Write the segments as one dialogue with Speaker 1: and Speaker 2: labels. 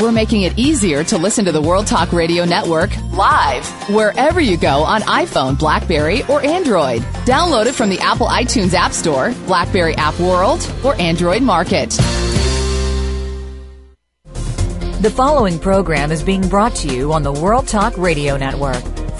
Speaker 1: We're making it easier to listen to the World Talk Radio Network live wherever you go on iPhone, Blackberry, or Android. Download it from the Apple iTunes App Store, Blackberry App World, or Android Market.
Speaker 2: The following program is being brought to you on the World Talk Radio Network.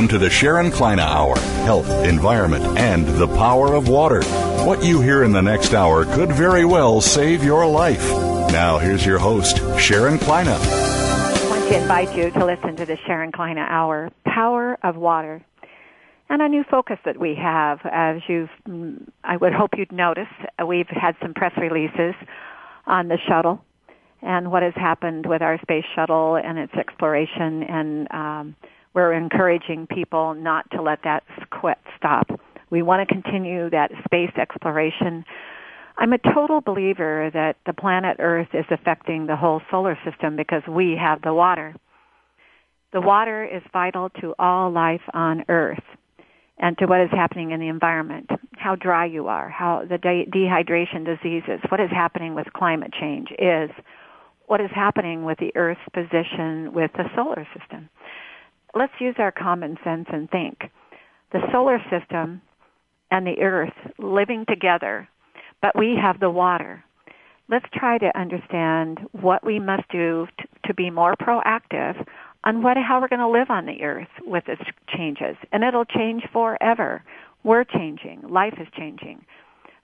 Speaker 3: Welcome to the Sharon Kleyne Hour Health, Environment, and the Power of Water. What you hear in the next hour could very well save your life. Now, here's your host, Sharon Kleyne.
Speaker 4: I want to invite you to listen to the Sharon Kleyne Hour Power of Water. And a new focus that we have, as you've, I would hope you'd notice, we've had some press releases on the shuttle and what has happened with our space shuttle and its exploration and um, we're encouraging people not to let that quit stop. We want to continue that space exploration. I'm a total believer that the planet Earth is affecting the whole solar system because we have the water. The water is vital to all life on Earth and to what is happening in the environment, how dry you are, how the de- dehydration diseases, what is happening with climate change is what is happening with the Earth's position with the solar system let's use our common sense and think. The solar system and the earth living together, but we have the water. Let's try to understand what we must do to, to be more proactive on what, how we're going to live on the earth with its changes. And it'll change forever. We're changing. Life is changing.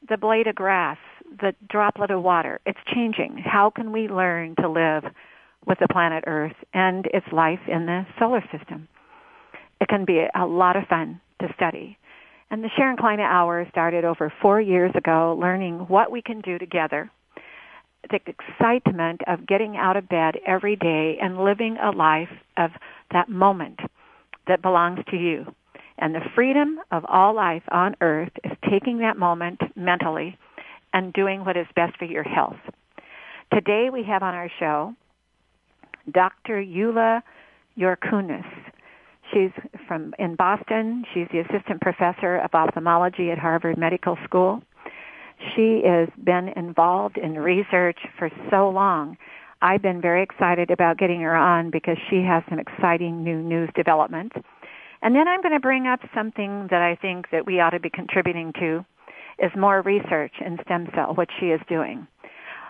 Speaker 4: The blade of grass, the droplet of water, it's changing. How can we learn to live with the planet Earth and its life in the solar system. It can be a lot of fun to study. And the Sharon Kleyne Hour started over four years ago, learning what we can do together, the excitement of getting out of bed every day and living a life of that moment that belongs to you. And the freedom of all life on earth is taking that moment mentally and doing what is best for your health. Today we have on our show Dr. Eula Jurkunas. She's from in Boston. She's the assistant professor of ophthalmology at Harvard Medical School. She has been involved in research for so long. I've been very excited about getting her on because she has some exciting new news developments. And then I'm going to bring up something that I think that we ought to be contributing to is more research in stem cell, what she is doing.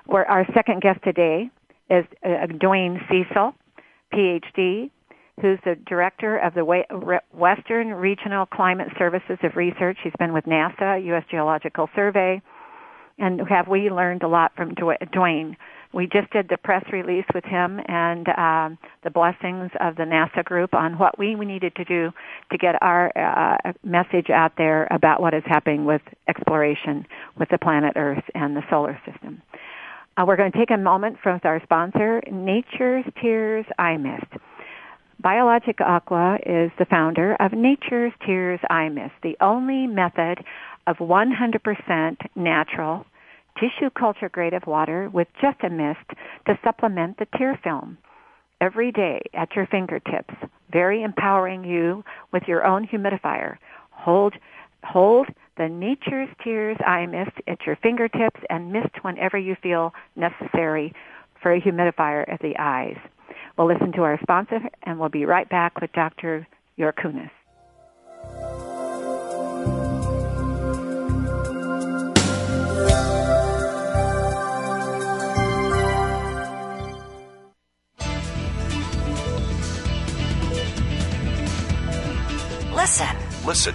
Speaker 4: Our second guest today is uh, Dwayne Cecil, PhD, who's the director of the Western Regional Climate Services of Research. He's been with NASA, U.S. Geological Survey, and have we learned a lot from Dwayne. We just did the press release with him and um, the blessings of the NASA group on what we, we needed to do to get our uh, message out there about what is happening with exploration with the planet Earth and the solar system. Uh, we're going to take a moment from our sponsor, Nature's Tears Eye Mist. Biologic Aqua is the founder of Nature's Tears Eye Mist, the only method of 100% natural tissue culture grade of water with just a mist to supplement the tear film every day at your fingertips, very empowering you with your own humidifier. Hold, hold the Nature's Tears Eye Mist at your fingertips and mist whenever you feel necessary for a humidifier at the eyes. We'll listen to our sponsor and we'll be right back with Dr. Jurkunas.
Speaker 2: Listen
Speaker 3: Listen.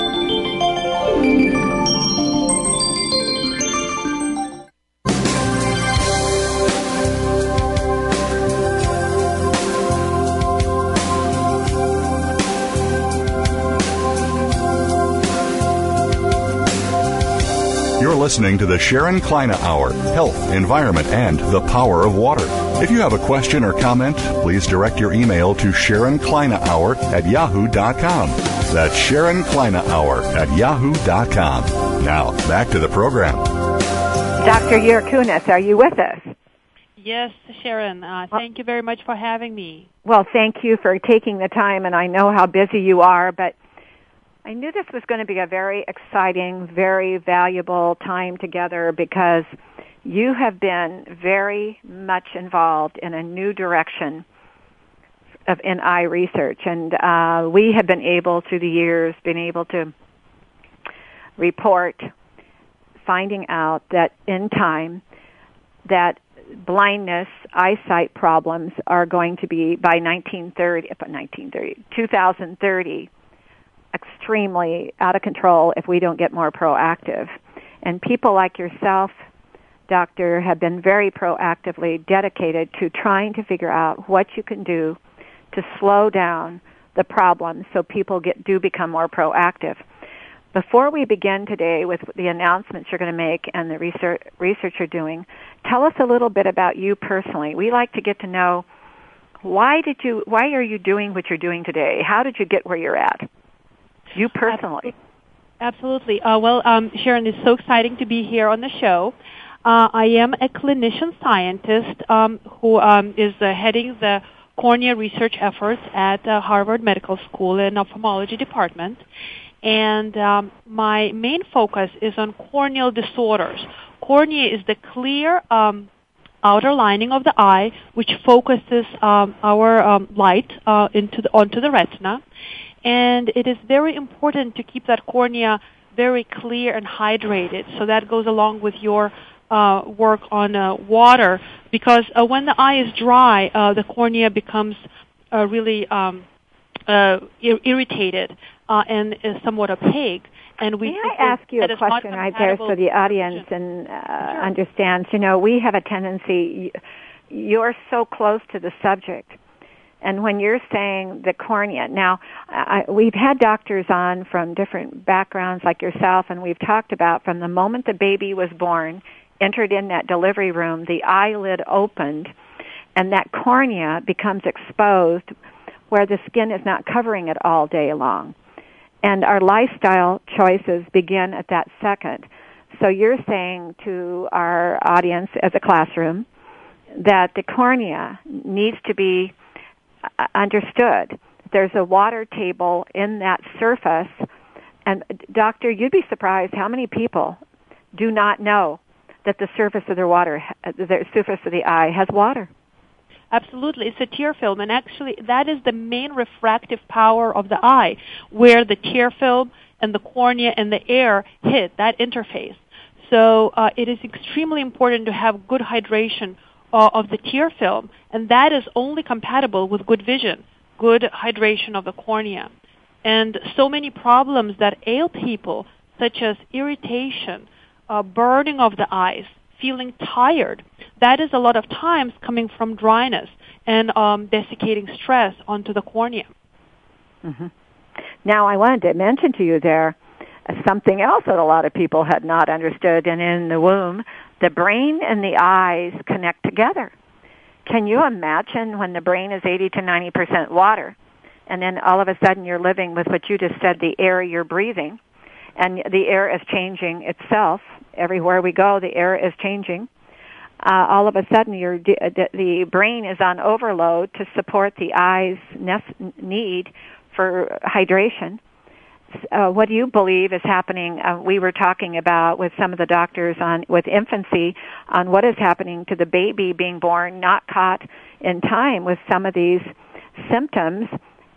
Speaker 3: Listening to the Sharon Kleyne Hour Health, Environment, and the Power of Water. If you have a question or comment, please direct your email to Sharon Kleyne Hour at yahoo.com. That's Sharon Kleyne Hour at yahoo.com. Now, back to the program.
Speaker 4: Dr. Yerakunis, are you with us?
Speaker 5: Yes, Sharon. Uh, thank you very much for having me.
Speaker 4: Well, thank you for taking the time, and I know how busy you are, but I knew this was going to be a very exciting, very valuable time together because you have been very much involved in a new direction of in eye research, and uh, we have been able through the years been able to report finding out that in time that blindness, eyesight problems are going to be by 1930, 1930, 2030 extremely out of control if we don't get more proactive. And people like yourself, doctor, have been very proactively dedicated to trying to figure out what you can do to slow down the problem so people get do become more proactive. Before we begin today with the announcements you're going to make and the research, research you're doing, tell us a little bit about you personally. We like to get to know why did you why are you doing what you're doing today? How did you get where you're at? You personally.
Speaker 5: Absolutely. Uh, well, um, Sharon, it's so exciting to be here on the show. Uh, I am a clinician scientist um, who um, is uh, heading the cornea research efforts at uh, Harvard Medical School in ophthalmology department. And um, my main focus is on corneal disorders. Cornea is the clear um, outer lining of the eye, which focuses um, our um, light uh, into the, onto the retina and it is very important to keep that cornea very clear and hydrated. So that goes along with your uh, work on uh, water because uh, when the eye is dry, uh, the cornea becomes uh, really um, uh, ir- irritated uh, and is somewhat opaque. And we
Speaker 4: May I ask you a question right there so the audience and uh, sure. understands? You know, we have a tendency. You're so close to the subject and when you're saying the cornea, now I, we've had doctors on from different backgrounds like yourself, and we've talked about from the moment the baby was born, entered in that delivery room, the eyelid opened, and that cornea becomes exposed where the skin is not covering it all day long. And our lifestyle choices begin at that second. So you're saying to our audience as a classroom that the cornea needs to be understood. There's a water table in that surface, and doctor, you'd be surprised how many people do not know that the surface of their water, the surface of the eye, has water.
Speaker 5: Absolutely, it's a tear film, and actually, that is the main refractive power of the eye, where the tear film and the cornea and the air hit that interface. So uh, it is extremely important to have good hydration uh, of the tear film, and that is only compatible with good vision, good hydration of the cornea. And so many problems that ail people, such as irritation, uh, burning of the eyes, feeling tired, that is a lot of times coming from dryness and um, desiccating stress onto the cornea.
Speaker 4: Mm-hmm. Now, I wanted to mention to you there something else that a lot of people had not understood. And in the womb, the brain and the eyes connect together. Can you imagine when the brain is 80 to 90% water and then all of a sudden you're living with what you just said, the air you're breathing and the air is changing itself. Everywhere we go, the air is changing. Uh, all of a sudden your the, the brain is on overload to support the eye's need for hydration uh, what do you believe is happening? Uh, we were talking about with some of the doctors on with infancy on what is happening to the baby being born, not caught in time with some of these symptoms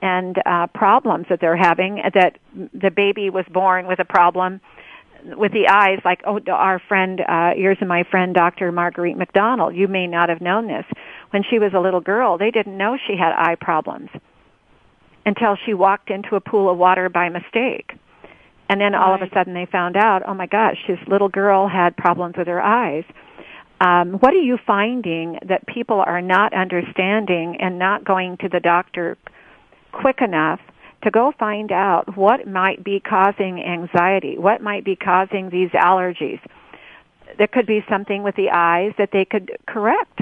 Speaker 4: and uh, problems that they're having. That the baby was born with a problem with the eyes, like oh, our friend, uh, and my friend, Dr. Marguerite McDonald. You may not have known this. When she was a little girl, they didn't know she had eye problems until she walked into a pool of water by mistake. And then all right. of a sudden they found out, oh my gosh, this little girl had problems with her eyes. Um, what are you finding that people are not understanding and not going to the doctor quick enough to go find out what might be causing anxiety, what might be causing these allergies? There could be something with the eyes that they could correct.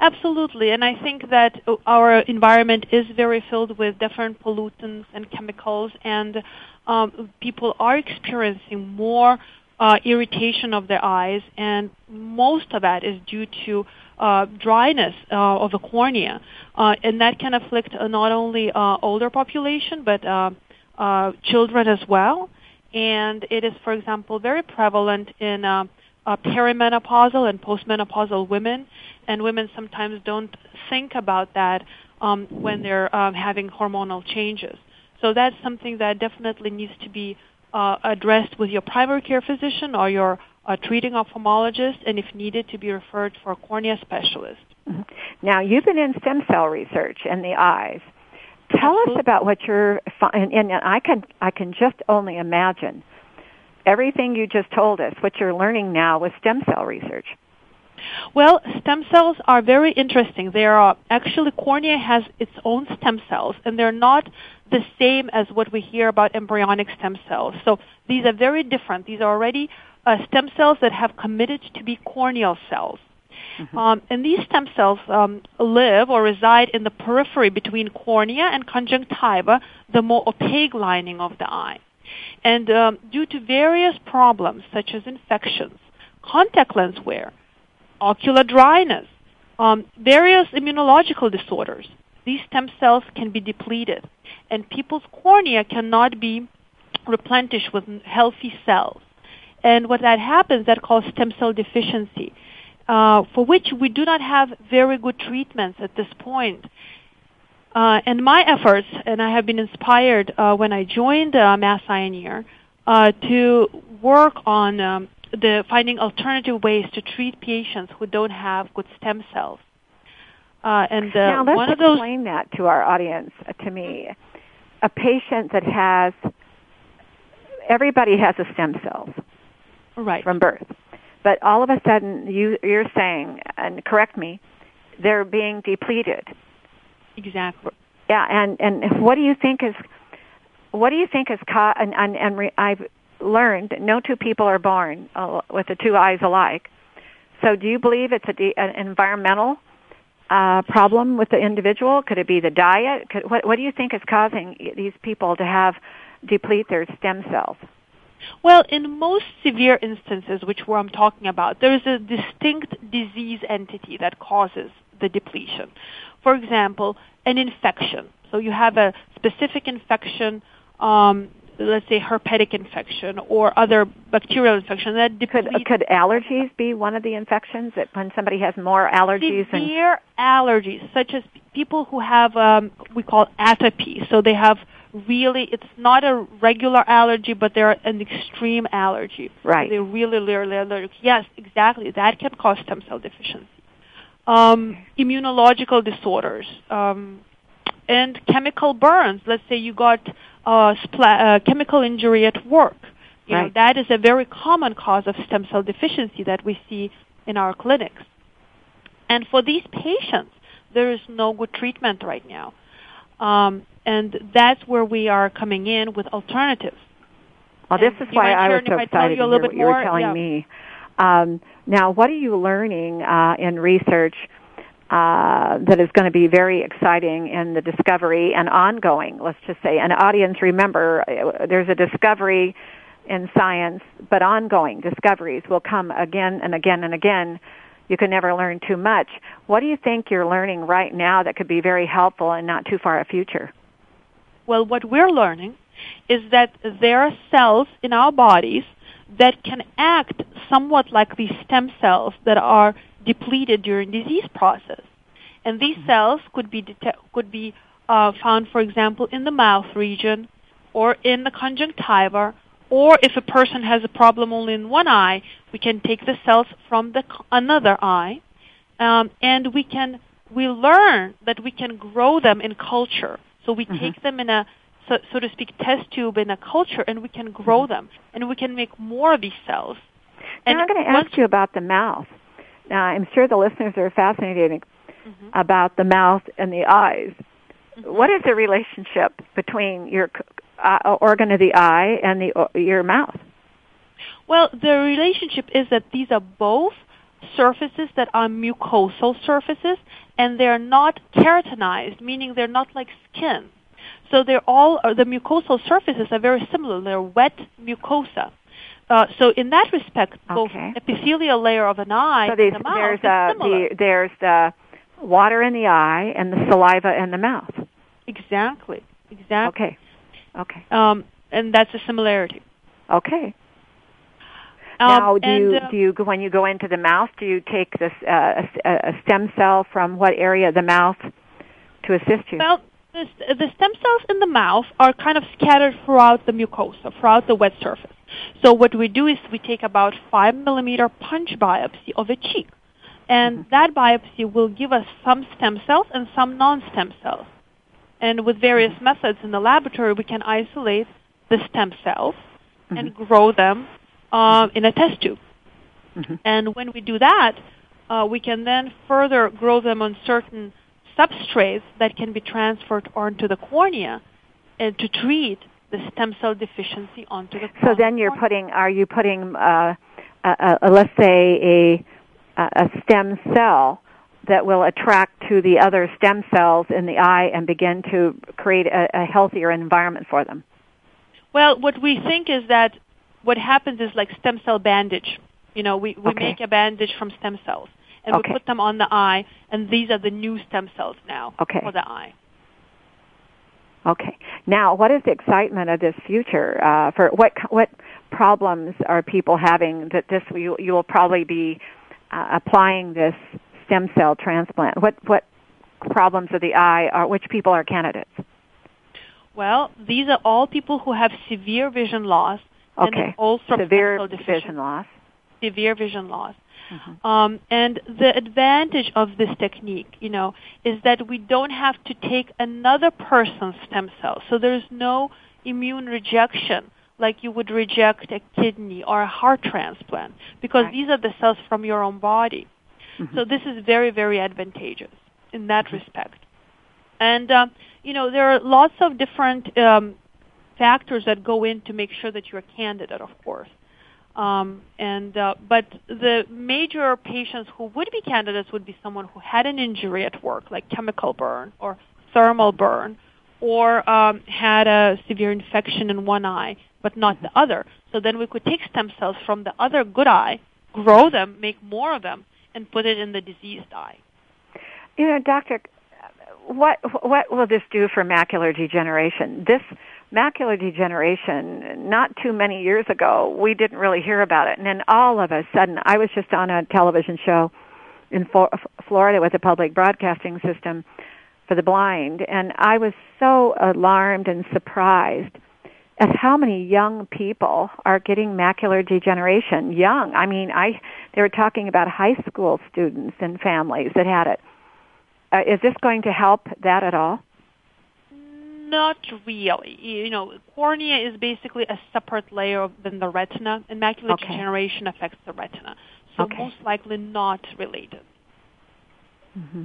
Speaker 5: Absolutely, and I think that our environment is very filled with different pollutants and chemicals, and um, people are experiencing more uh, irritation of their eyes, and most of that is due to uh, dryness uh, of the cornea, uh, and that can afflict not only uh, older population but uh, uh, children as well. And it is, for example, very prevalent in uh, uh, perimenopausal and postmenopausal women, and women sometimes don't think about that um, when they're um, having hormonal changes. So that's something that definitely needs to be uh, addressed with your primary care physician or your uh, treating ophthalmologist, and if needed, to be referred for a cornea specialist.
Speaker 4: Mm-hmm. Now, you've been in stem cell research in the eyes. Tell Absolutely. us about what you're, and, and I can I can just only imagine everything you just told us, what you're learning now with stem cell research.
Speaker 5: Well, stem cells are very interesting. They are actually cornea has its own stem cells, and they're not the same as what we hear about embryonic stem cells. So these are very different. These are already uh, stem cells that have committed to be corneal cells. Mm-hmm. Um, and these stem cells um, live or reside in the periphery between cornea and conjunctiva, the more opaque lining of the eye. And um, due to various problems such as infections, contact lens wear, ocular dryness, um, various immunological disorders, these stem cells can be depleted, and people's cornea cannot be replenished with healthy cells. And what that happens, that calls stem cell deficiency, uh, for which we do not have very good treatments at this point. Uh, and my efforts, and I have been inspired uh, when I joined uh, Mass uh, to work on um, the finding alternative ways to treat patients who don't have good stem cells.
Speaker 4: Uh, and uh, now let's one of those explain that to our audience. Uh, to me, a patient that has everybody has a stem cells,
Speaker 5: right,
Speaker 4: from birth, but all of a sudden you you're saying, and correct me, they're being depleted
Speaker 5: Exactly.
Speaker 4: Yeah, and and what do you think is what do you think is caught? And and, and re, I've learned no two people are born uh, with the two eyes alike. So, do you believe it's de- an environmental uh, problem with the individual? Could it be the diet? Could, what what do you think is causing these people to have deplete their stem cells?
Speaker 5: Well, in most severe instances, which where I'm talking about, there is a distinct disease entity that causes the depletion. For example, an infection. So you have a specific infection, um, let's say herpetic infection or other bacterial infection that
Speaker 4: depletes. Could, could allergies be one of the infections that when somebody has more allergies?
Speaker 5: Severe and... allergies, such as people who have um, we call atopy. So they have really it's not a regular allergy, but they're an extreme allergy.
Speaker 4: Right.
Speaker 5: They're really, really allergic. Yes, exactly. That can cause stem cell deficiency um, immunological disorders, um, and chemical burns. Let's say you got a spla- chemical injury at work. You right. know, that is a very common cause of stem cell deficiency that we see in our clinics. And for these patients, there is no good treatment right now. Um, and that's where we are coming in with alternatives.
Speaker 4: Well, this is why I was so excited to hear what you were telling yeah. me. Um, now, what are you learning uh, in research uh, that is going to be very exciting in the discovery and ongoing, let's just say? An audience, remember, uh, there's a discovery in science, but ongoing discoveries will come again and again and again. You can never learn too much. What do you think you're learning right now that could be very helpful and not too far a future?
Speaker 5: Well, what we're learning is that there are cells in our bodies that can act somewhat like these stem cells that are depleted during disease process. And these mm-hmm. cells could be det- could be uh, found, for example, in the mouth region or in the conjunctiva, or if a person has a problem only in one eye, we can take the cells from the another eye, um, and we can we learn that we can grow them in culture. So we mm-hmm. take them in a so, so to speak, test tube in a culture, and we can grow mm-hmm. them, and we can make more of these cells.
Speaker 4: And I'm going to ask you about the mouth. Now, I'm sure the listeners are fascinated mm-hmm. about the mouth and the eyes. Mm-hmm. What is the relationship between your uh, organ of the eye and the uh, your mouth?
Speaker 5: Well, the relationship is that these are both surfaces that are mucosal surfaces, and they're not keratinized, meaning they're not like skin. So they're all uh, the mucosal surfaces are very similar. They're wet mucosa. Uh, so in that respect, both the epithelial layer of an eye
Speaker 4: so
Speaker 5: and the mouth
Speaker 4: there's, uh. The, there's the water in the eye and the saliva in the mouth.
Speaker 5: Exactly. Exactly.
Speaker 4: Okay. Okay.
Speaker 5: Um, and that's a similarity.
Speaker 4: Okay.
Speaker 5: Um,
Speaker 4: now, do
Speaker 5: and,
Speaker 4: you
Speaker 5: uh,
Speaker 4: do you when you go into the mouth? Do you take this uh, a, a stem cell from what area of the mouth to assist you?
Speaker 5: Well, the, the stem cells in the mouth are kind of scattered throughout the mucosa, throughout the wet surface. So what we do is we take about five millimeter punch biopsy of a cheek, and mm-hmm. that biopsy will give us some stem cells and some non-stem cells. And with various mm-hmm. methods in the laboratory, we can isolate the stem cells mm-hmm. and grow them uh, in a test tube. Mm-hmm. And when we do that, uh, we can then further grow them on certain substrates that can be transferred onto the cornea and to treat the stem cell deficiency onto the
Speaker 4: So then you're putting, are you putting, uh, a, a, let's say, a, a stem cell that will attract to the other stem cells in the eye and begin to create a, a healthier environment for them?
Speaker 5: Well, what we think is that what happens is like stem cell bandage. You know, we, we
Speaker 4: okay.
Speaker 5: make a bandage from stem cells and
Speaker 4: okay.
Speaker 5: we put them on the eye, and these are the new stem cells now
Speaker 4: okay.
Speaker 5: for the eye.
Speaker 4: Okay. Now, what is the excitement of this future? Uh, for what what problems are people having that this you you will probably be uh, applying this stem cell transplant? What what problems of the eye are which people are candidates?
Speaker 5: Well, these are all people who have severe vision loss
Speaker 4: okay.
Speaker 5: and also
Speaker 4: severe
Speaker 5: vision
Speaker 4: loss.
Speaker 5: Severe vision loss. Mm-hmm. Um, and the advantage of this technique, you know, is that we don't have to take another person's stem cells. So there's no immune rejection like you would reject a kidney or a heart transplant because
Speaker 4: right.
Speaker 5: these are the cells from your own body.
Speaker 4: Mm-hmm.
Speaker 5: So this is very, very advantageous in that
Speaker 4: mm-hmm.
Speaker 5: respect. And, um, you know, there are lots of different um, factors that go in to make sure that you're a candidate, of course. Um, and uh, but the major patients who would be candidates would be someone who had an injury at work, like chemical burn or thermal burn, or um, had a severe infection in one eye but not the other. So then we could take stem cells from the other good eye, grow them, make more of them, and put it in the diseased eye.
Speaker 4: You know, doctor, what what will this do for macular degeneration? This macular degeneration, not too many years ago, we didn't really hear about it. And then all of a sudden, I was just on a television show in Florida with a public broadcasting system for the blind, and I was so alarmed and surprised at how many young people are getting macular degeneration. Young, I mean, I they were talking about high school students and families that had it. Uh, is this going to help that at all?
Speaker 5: Not really. You know, cornea is basically a separate layer than the retina, and macular
Speaker 4: okay.
Speaker 5: degeneration affects the retina. So
Speaker 4: okay.
Speaker 5: most likely not related.
Speaker 4: Mm-hmm.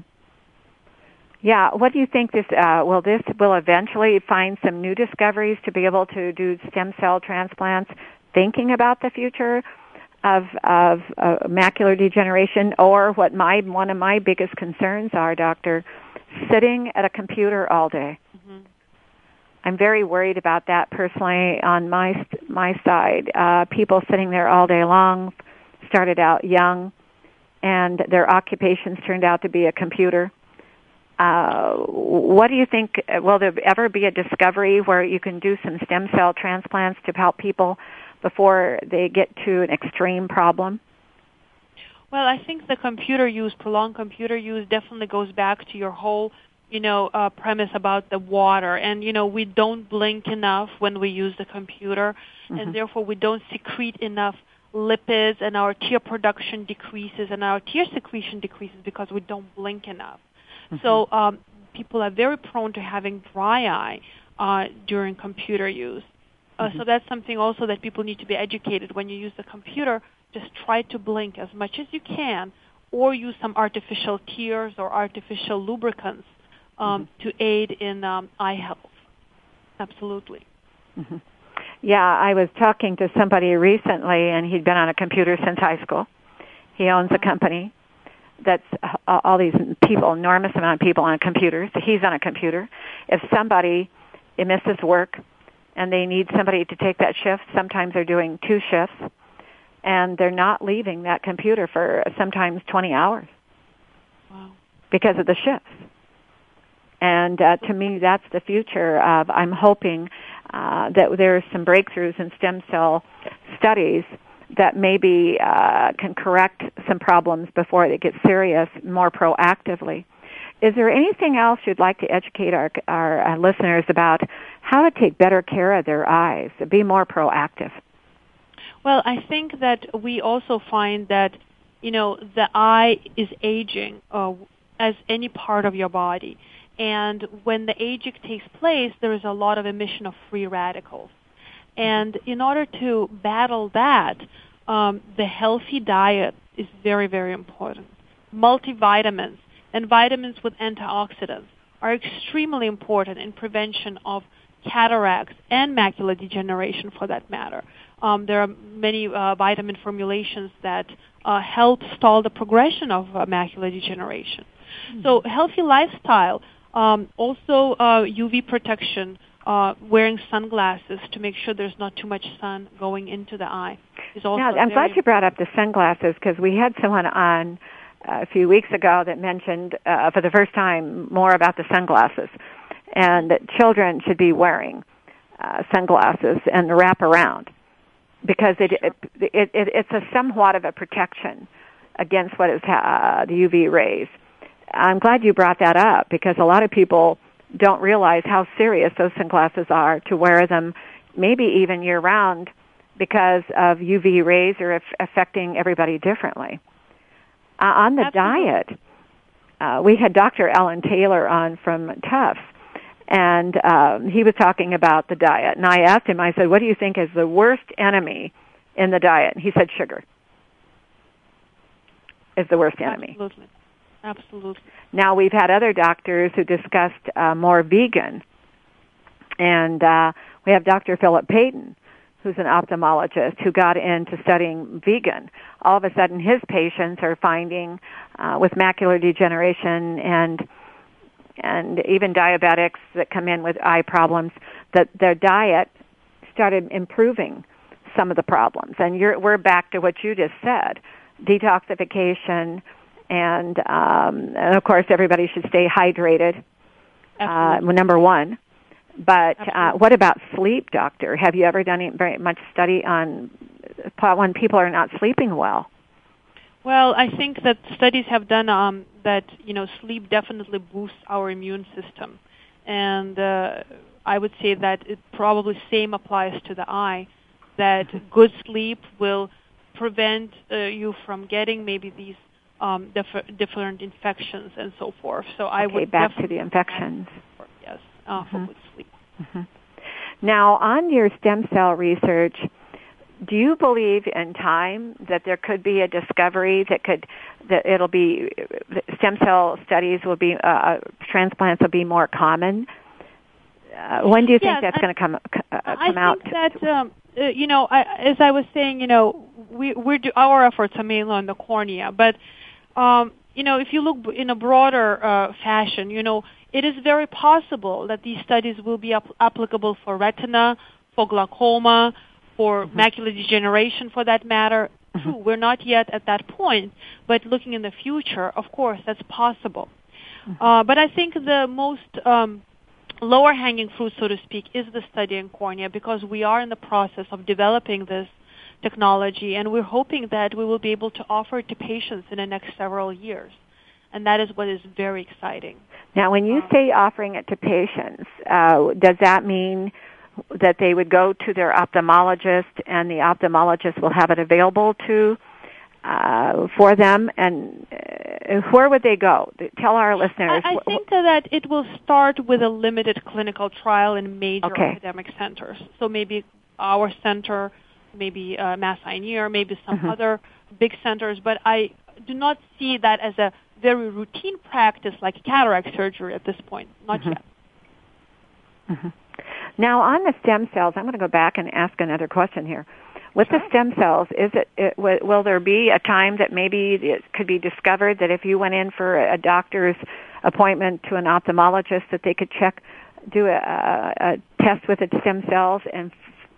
Speaker 4: Yeah, what do you think this uh, will this will eventually find some new discoveries to be able to do stem cell transplants? Thinking about the future of of uh, macular degeneration, or what my one of my biggest concerns are, doctor, sitting at a computer all day. I'm very worried about that personally on my my side. Uh, people sitting there all day long started out young, and their occupations turned out to be a computer. Uh, what do you think? Will there ever be a discovery where you can do some stem cell transplants to help people before they get to an extreme problem?
Speaker 5: Well, I think the computer use, prolonged computer use, definitely goes back to your whole, you know, uh, premise about the water. And you know, we don't blink enough when we use the computer, mm-hmm. and therefore we don't secrete enough lipids, and our tear production decreases, and our tear secretion decreases because we don't blink enough. Mm-hmm. So um, people are very prone to having dry eye uh, during computer use. Uh, mm-hmm. So that's something also that people need to be educated when you use the computer just try to blink as much as you can or use some artificial tears or artificial lubricants um, mm-hmm. to aid in um, eye health. Absolutely.
Speaker 4: Mm-hmm. Yeah, I was talking to somebody recently, and he'd been on a computer since high school. He owns a mm-hmm. company that's uh, all these people, enormous amount of people on computers. He's on a computer. If somebody misses work and they need somebody to take that shift, sometimes they're doing two shifts and they're not leaving that computer for sometimes 20 hours.
Speaker 5: Wow.
Speaker 4: Because of the shifts. And uh, to me, that's the future of, I'm hoping uh, that there's some breakthroughs in stem cell studies that maybe uh, can correct some problems before they get serious more proactively. Is there anything else you'd like to educate our, our uh, listeners about how to take better care of their eyes, be more proactive?
Speaker 5: Well, I think that we also find that you know the eye is aging uh, as any part of your body, and when the aging takes place, there is a lot of emission of free radicals. And in order to battle that, um, the healthy diet is very, very important. Multivitamins and vitamins with antioxidants are extremely important in prevention of cataracts and macular degeneration for that matter. Um, there are many uh, vitamin formulations that uh, help stall the progression of uh, macular degeneration. Mm-hmm. So healthy lifestyle, um, also uh, UV uh, protection, uh, wearing sunglasses to make sure there's not too much sun going into the eye is also.
Speaker 4: Yeah, I'm glad you brought up the sunglasses because we had someone on uh, a few weeks ago that mentioned for the first time more about the sunglasses and that children should be wearing sunglasses and the wrap around because it, it, it, it it's a somewhat of a protection against what is uh, the UV rays. I'm glad you brought that up because a lot of people don't realize how serious those sunglasses are to wear them maybe even year round because of UV rays are af- affecting everybody differently. Uh, on the
Speaker 5: Absolutely.
Speaker 4: diet, uh, we had Dr. Alan Taylor on from Tufts and um, he was talking about the diet. And I asked him, I said, "What do you think is the worst enemy in the diet?" And he said, "Sugar is the worst enemy."
Speaker 5: Absolutely, absolutely.
Speaker 4: Now we've had other doctors who discussed uh, more vegan, and uh, we have Dr. Philip Payton, who's an ophthalmologist who got into studying vegan. All of a sudden, his patients are finding uh, with macular degeneration and and even diabetics that come in with eye problems, that their diet started improving some of the problems. And you're, we're back to what you just said, detoxification, and, um, and of course everybody should stay hydrated. Uh, number one. But uh, what about sleep, doctor? Have you ever done very much study on when people are not sleeping well?
Speaker 5: Well, I think that studies have done um, that. You know, sleep definitely boosts our immune system, and uh, I would say that it probably same applies to the eye. That good sleep will prevent uh, you from getting maybe these um, diff- different infections and so forth. So I
Speaker 4: okay,
Speaker 5: would
Speaker 4: back to the infections.
Speaker 5: yes, uh,
Speaker 4: mm-hmm.
Speaker 5: for good sleep.
Speaker 4: Mm-hmm. Now, on your stem cell research, do you believe in time that there could be a discovery that could that it'll be stem cell studies will be uh, uh transplants will be more common? Uh, when do you think
Speaker 5: yes,
Speaker 4: that's going to come uh, come
Speaker 5: I
Speaker 4: out?
Speaker 5: I think that um, uh, you know, I, as I was saying, you know, we we do our efforts are mainly on the cornea, but um, you know, if you look in a broader uh, fashion, you know, it is very possible that these studies will be ap- applicable for retina, for glaucoma, for mm-hmm. macular degeneration for that matter. Mm-hmm. True, we're not yet at that point, but looking in the future, of course, that's possible. Mm-hmm. Uh, but I think the most um, lower hanging fruit, so to speak, is the study in cornea because we are in the process of developing this technology and we're hoping that we will be able to offer it to patients in the next several years. And that is what is very exciting.
Speaker 4: Now, when you say offering it to patients, uh, does that mean that they would go to their ophthalmologist and the ophthalmologist will have it available to uh, for them and uh, where would they go tell our listeners
Speaker 5: I, I think that it will start with a limited clinical trial in major
Speaker 4: okay.
Speaker 5: academic centers so maybe our center maybe uh, Mass Eye Ear maybe some
Speaker 4: mm-hmm.
Speaker 5: other big centers but I do not see that as a very routine practice like cataract surgery at this point not
Speaker 4: mm-hmm.
Speaker 5: yet
Speaker 4: mm-hmm. Now, on the stem cells, I'm going to go back and ask another question here. With sure. the stem cells, is it, it will there be a time that maybe it could be discovered that if you went in for a doctor's appointment to an ophthalmologist, that they could check, do a, a, a test with the stem cells and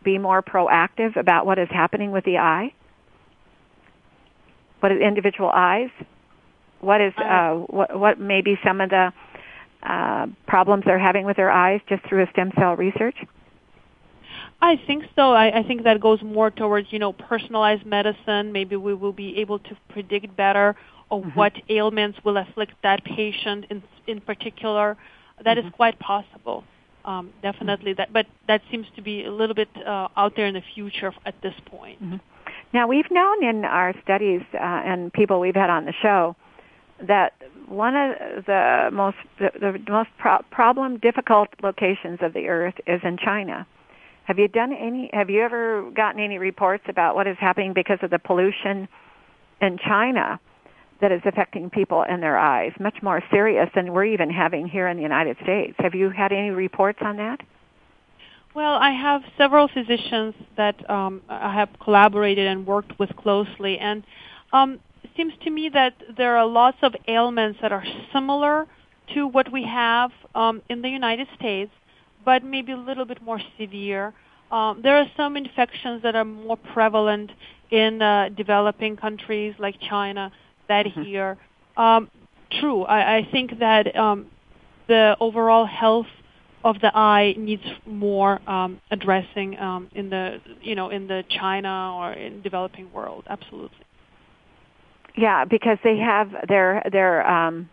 Speaker 4: be more proactive about what is happening with the eye? What is individual eyes? What is uh, uh what, what may be some of the uh, problems they're having with their eyes just through a stem cell research?
Speaker 5: I think so. I, I think that goes more towards you know personalized medicine. Maybe we will be able to predict better of
Speaker 4: mm-hmm.
Speaker 5: what ailments will afflict that patient in in particular. That mm-hmm. is quite possible. Um, definitely that, but that seems to be a little bit uh, out there in the future at this point.
Speaker 4: Mm-hmm. Now we've known in our studies uh, and people we've had on the show that one of the most the, the most pro- problem difficult locations of the earth is in China. Have you done any have you ever gotten any reports about what is happening because of the pollution in China that is affecting people in their eyes much more serious than we're even having here in the United States. Have you had any reports on that?
Speaker 5: Well, I have several physicians that um, I have collaborated and worked with closely, and um, seems to me that there are lots of ailments that are similar to what we have um, in the United States, but maybe a little bit more severe. Um, there are some infections that are more prevalent in uh, developing countries like China than
Speaker 4: mm-hmm.
Speaker 5: here. Um, true, I, I think that um, the overall health of the eye needs more um, addressing um, in the you know in the China or in developing world. Absolutely.
Speaker 4: Yeah, because they have their their. Um,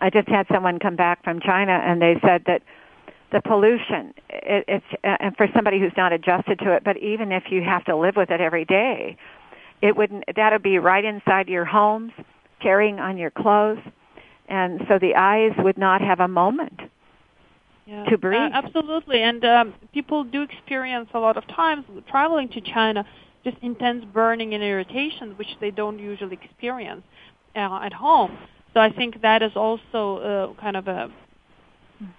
Speaker 4: I just had someone come back from China, and they said that the pollution, it, it's and for somebody who's not adjusted to it, but even if you have to live with it every day, it wouldn't. That'll be right inside your homes, carrying on your clothes, and so the eyes would not have a moment
Speaker 5: yeah,
Speaker 4: to breathe. Uh,
Speaker 5: absolutely, and um, people do experience a lot of times traveling to China just intense burning and irritation, which they don't usually experience uh, at home. So I think that is also uh, kind of a,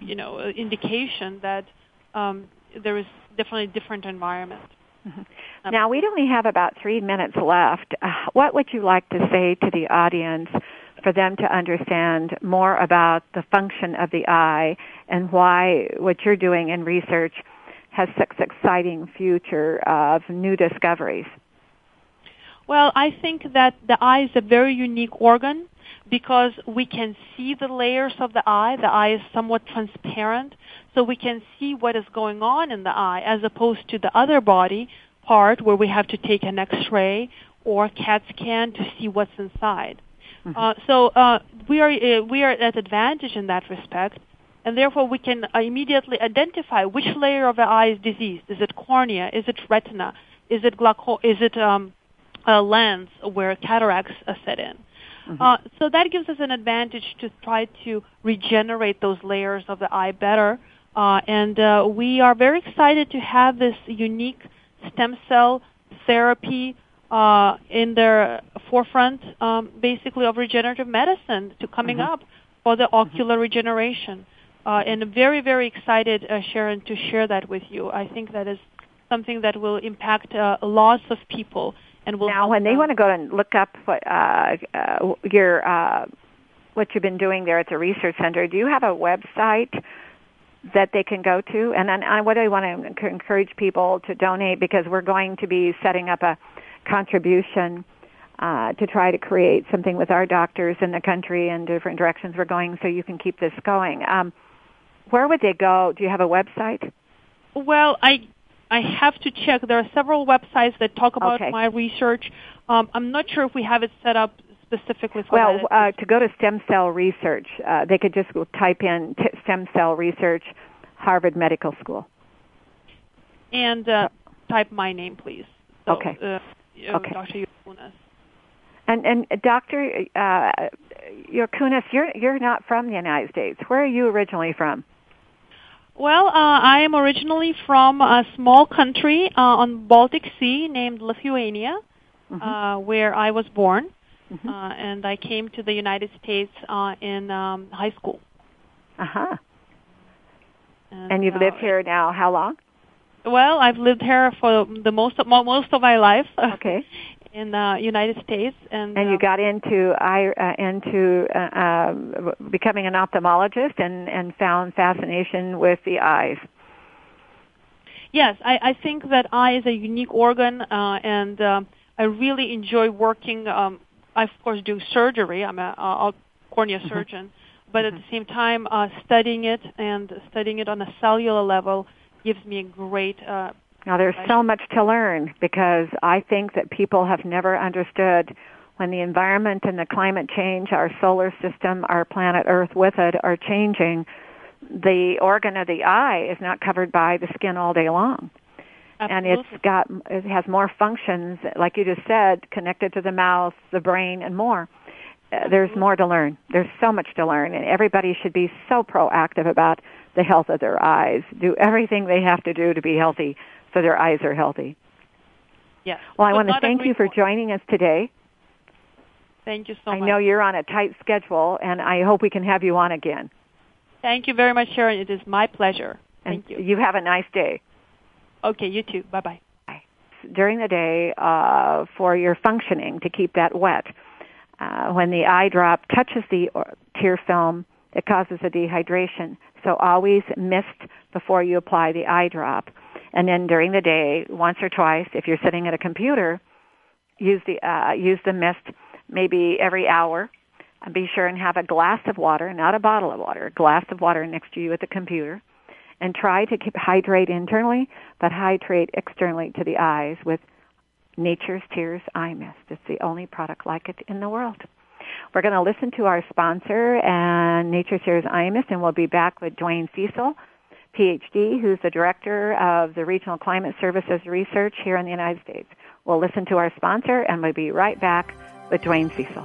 Speaker 5: you know, indication that um, there is definitely a different environment.
Speaker 4: Mm-hmm. Um, now we only have about three minutes left. Uh, what would you like to say to the audience for them to understand more about the function of the eye and why what you're doing in research has such exciting future of new discoveries?
Speaker 5: Well, I think that the eye is a very unique organ because we can see the layers of the eye. The eye is somewhat transparent, so we can see what is going on in the eye as opposed to the other body part where we have to take an x-ray or CAT scan to see what's inside. Mm-hmm. Uh, so uh, we are uh, we are at advantage in that respect and therefore we can uh, immediately identify which layer of the eye is diseased. Is it cornea? Is it retina? Is it glaucoma? Is it um, a lens where cataracts are set in? Mm-hmm. Uh, so that gives us an advantage to try to regenerate those layers of the eye better. Uh, and uh, we are very excited to have this unique stem cell therapy uh, in the forefront, um, basically of regenerative medicine, to coming mm-hmm. up for the ocular mm-hmm. regeneration. Uh, and very, very excited, uh, Sharon, to share that with you. I think that is something that will impact uh, lots of people and will.
Speaker 4: Now, when they want to go and look up what uh, uh, your uh, what you've been doing there at the research center, do you have a website that they can go to? And then I, what I want to encourage people to donate because we're going to be setting up a contribution uh, to try to create something with our doctors in the country and different directions we're going so you can keep this going. Um, where would they go? Do you have a website?
Speaker 5: Well, I I have to check. There are several websites that talk about
Speaker 4: Okay.
Speaker 5: my research. Um, I'm not sure if we have it set up specifically for
Speaker 4: Well,
Speaker 5: that.
Speaker 4: uh, to go to stem cell research, uh, they could just type in t- stem cell research, Harvard Medical School.
Speaker 5: and uh, type my name, please. So,
Speaker 4: Okay.
Speaker 5: Uh, uh,
Speaker 4: Okay.
Speaker 5: Dr. Yukunas.
Speaker 4: And and uh, Doctor uh, Jurkunas, you're you're not from the United States. Where are you originally from?
Speaker 5: Well, uh, I am originally from a small country uh, on Baltic Sea named Lithuania,
Speaker 4: Mm-hmm.
Speaker 5: uh, where I was born, uh, and I came to the United States uh, in um, high school.
Speaker 4: Uh huh. And you've
Speaker 5: uh,
Speaker 4: lived here now how long?
Speaker 5: Well, I've lived here for the most of mo- most of my life.
Speaker 4: Okay.
Speaker 5: in the United States, and
Speaker 4: And you
Speaker 5: um,
Speaker 4: got into I uh, into uh, um, becoming an ophthalmologist and and found fascination with the eyes.
Speaker 5: Yes, I, I think that eye is a unique organ, uh, and um, I really enjoy working. Um, I of course do surgery. I'm a, a cornea surgeon, but at the same time, uh, studying it and studying it on a cellular level gives me a great. Uh,
Speaker 4: Now there's so much to learn because I think that people have never understood when the environment and the climate change, our solar system, our planet Earth with it are changing. The organ of the eye is not covered by the skin all day long. And it's got, it has more functions, like you just said, connected to the mouth, the brain, and more. Uh, there's more to learn. There's so much to learn, and everybody should be so proactive about the health of their eyes. Do everything they have to do to be healthy so their eyes are healthy.
Speaker 5: yes.
Speaker 4: Well, I want to thank you for joining us today.
Speaker 5: Thank you so
Speaker 4: I
Speaker 5: much.
Speaker 4: I know you're on a tight schedule, and I hope we can have you on again.
Speaker 5: Thank you very much, Sharon. It is my pleasure.
Speaker 4: And
Speaker 5: Thank you.
Speaker 4: You have a nice day.
Speaker 5: Okay, you too. Bye bye.
Speaker 4: during the day uh, for your functioning to keep that wet. Uh, when the eye drop touches the tear film, it causes a dehydration. So always mist before you apply the eye drop. And then during the day, once or twice, if you're sitting at a computer, use the uh, use the mist maybe every hour. And be sure and have a glass of water, not a bottle of water, a glass of water next to you at the computer and try to keep hydrate internally, but hydrate externally to the eyes with Nature's Tears Eye Mist. It's the only product like it in the world. We're going to listen to our sponsor and Nature's Tears Eye Mist, and we'll be back with DeWayne Cecil, PhD, who's the director of the Regional Climate Services Research here in the United States. We'll listen to our sponsor, and we'll be right back with DeWayne Cecil.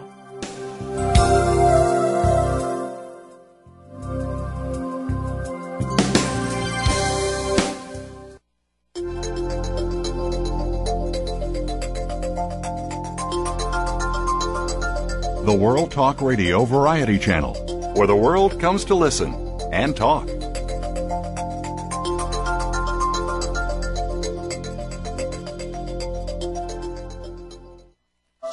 Speaker 3: The World Talk Radio Variety Channel, where the world comes to listen and talk.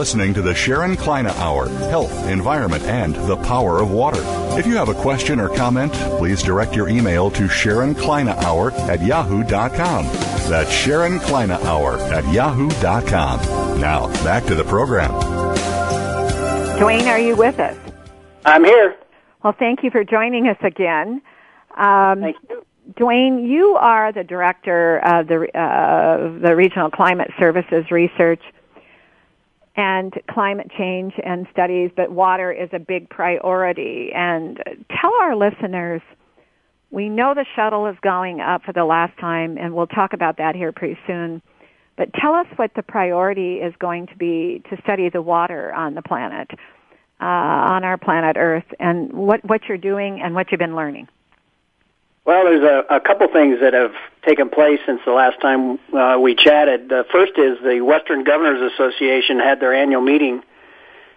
Speaker 3: Listening to the Sharon Kleyne Hour Health, Environment, and the Power of Water. If you have a question or comment, please direct your email to Sharon Kleyne Hour at yahoo.com. That's Sharon Kleyne Hour at yahoo.com. Now, back to the program.
Speaker 4: DeWayne, are you with us?
Speaker 6: I'm here.
Speaker 4: Well, thank you for joining us again. Um,
Speaker 6: Thank you.
Speaker 4: DeWayne, you are the director of the uh, the Regional Climate Services Research, and climate change and studies, but water is a big priority. And tell our listeners, we know the shuttle is going up for the last time, and we'll talk about that here pretty soon. But tell us what the priority is going to be to study the water on the planet, uh, on our planet Earth, and what, what you're doing and what you've been learning.
Speaker 6: Well, there's a, a couple things that have taken place since the last time uh, we chatted. The first is the Western Governors Association had their annual meeting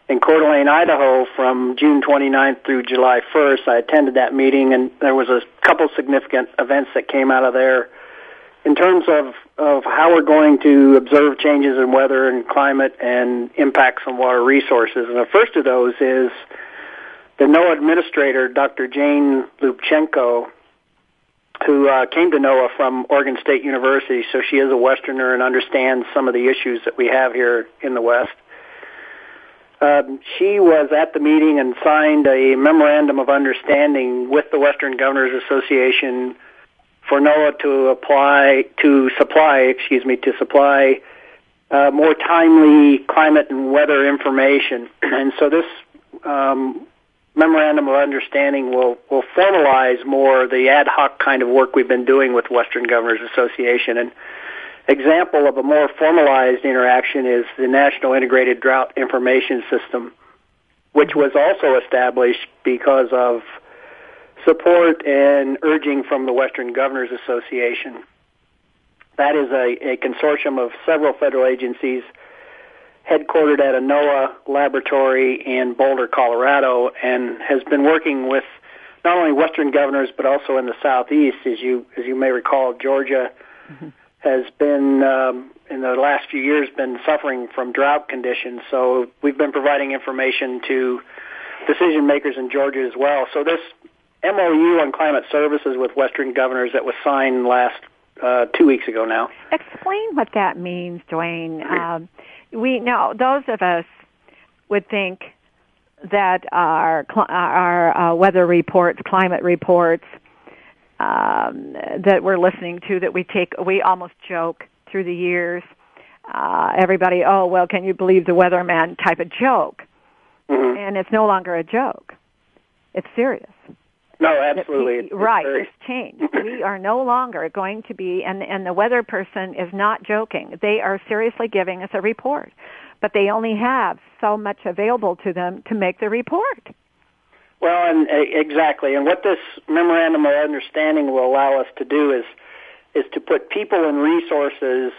Speaker 6: in Coeur d'Alene, Idaho from June 29th through July 1st. I attended that meeting and there was a couple significant events that came out of there in terms of, of how we're going to observe changes in weather and climate and impacts on water resources. And the first of those is the NOAA administrator, Dr. Jane Lubchenco, who uh, came to NOAA from Oregon State University, so she is a Westerner and understands some of the issues that we have here in the West. Um, she was at the meeting and signed a memorandum of understanding with the Western Governors Association for NOAA to apply to supply, excuse me, to supply uh, more timely climate and weather information. And so this um, memorandum of understanding will will formalize more the ad hoc kind of work we've been doing with Western Governors Association. And example of a more formalized interaction is the National Integrated Drought Information System, which was also established because of support and urging from the Western Governors Association. That is a, a consortium of several federal agencies headquartered at a NOAA laboratory in Boulder, Colorado, and has been working with not only Western governors but also in the southeast. As you as you may recall, Georgia mm-hmm. has been um, in the last few years been suffering from drought conditions. So we've been providing information to decision makers in Georgia as well. So this MOU on climate services with Western governors that was signed last uh, two weeks ago now.
Speaker 4: Explain what that means, DeWayne. Um, we know those of us would think that our our uh, weather reports, climate reports um, that we're listening to, that we take, we almost joke through the years. Uh, everybody, oh well, can you believe the weatherman type of joke? Mm-hmm. And it's no longer a joke; it's serious.
Speaker 6: No, absolutely. It's,
Speaker 4: right,
Speaker 6: very...
Speaker 4: it's changed. we are no longer going to be, and, and the weather person is not joking. They are seriously giving us a report, but they only have so much available to them to make the report.
Speaker 6: Well, and uh, exactly, and what this memorandum of understanding will allow us to do is is to put people and resources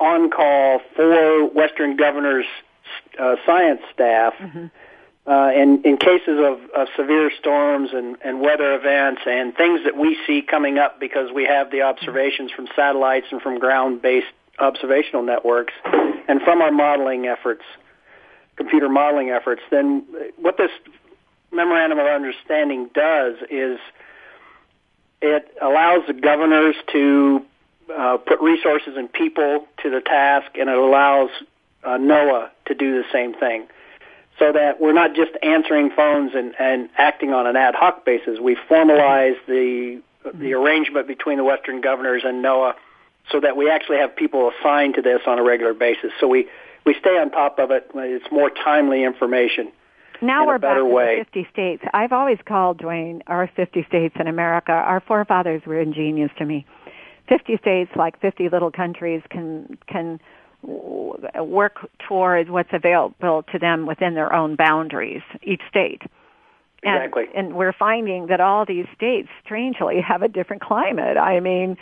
Speaker 6: on call for Western governors' uh, science staff. Mm-hmm uh, in, in cases of, of severe storms and, and weather events and things that we see coming up because we have the observations from satellites and from ground-based observational networks and from our modeling efforts, computer modeling efforts, then what this memorandum of understanding does is it allows the governors to uh, put resources and people to the task, and it allows uh, NOAA to do the same thing so that we're not just answering phones and, and acting on an ad hoc basis. We formalize the the arrangement between the Western governors and NOAA so that we actually have people assigned to this on a regular basis. So we, we stay on top of it. It's more timely information.
Speaker 4: Now we're back
Speaker 6: way.
Speaker 4: to 50 states. I've always called, DeWayne, our 50 states in America. Our forefathers were ingenious to me. 50 states, like 50 little countries, can can work towards what's available to them within their own boundaries, each state.
Speaker 6: And, exactly.
Speaker 4: And we're finding that all these states, strangely, have a different climate. I mean,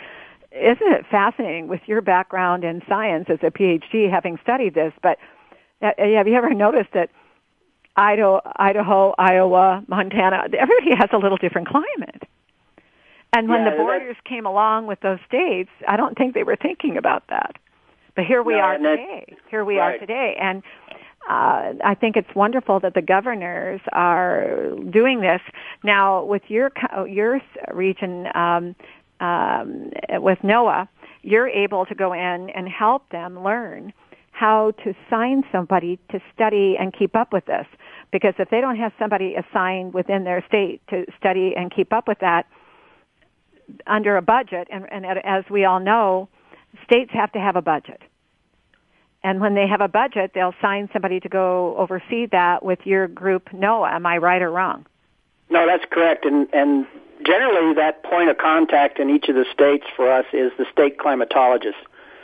Speaker 4: isn't it fascinating with your background in science as a PhD, having studied this? But uh, have you ever noticed that Idaho, Idaho, Iowa, Montana, everybody has a little different climate? And when
Speaker 6: yeah,
Speaker 4: the borders came along with those states, I don't think they were thinking about that. But here we
Speaker 6: no,
Speaker 4: are today. Here we
Speaker 6: right.
Speaker 4: are today, and uh, I think it's wonderful that the governors are doing this now with your your region um, um, with NOAA. You're able to go in and help them learn how to assign somebody to study and keep up with this. Because if they don't have somebody assigned within their state to study and keep up with that under a budget, and, and as we all know, states have to have a budget. And when they have a budget, they'll sign somebody to go oversee that with your group, NOAA. Am I right or wrong?
Speaker 6: No, that's correct. And, and generally that point of contact in each of the states for us is the state climatologist.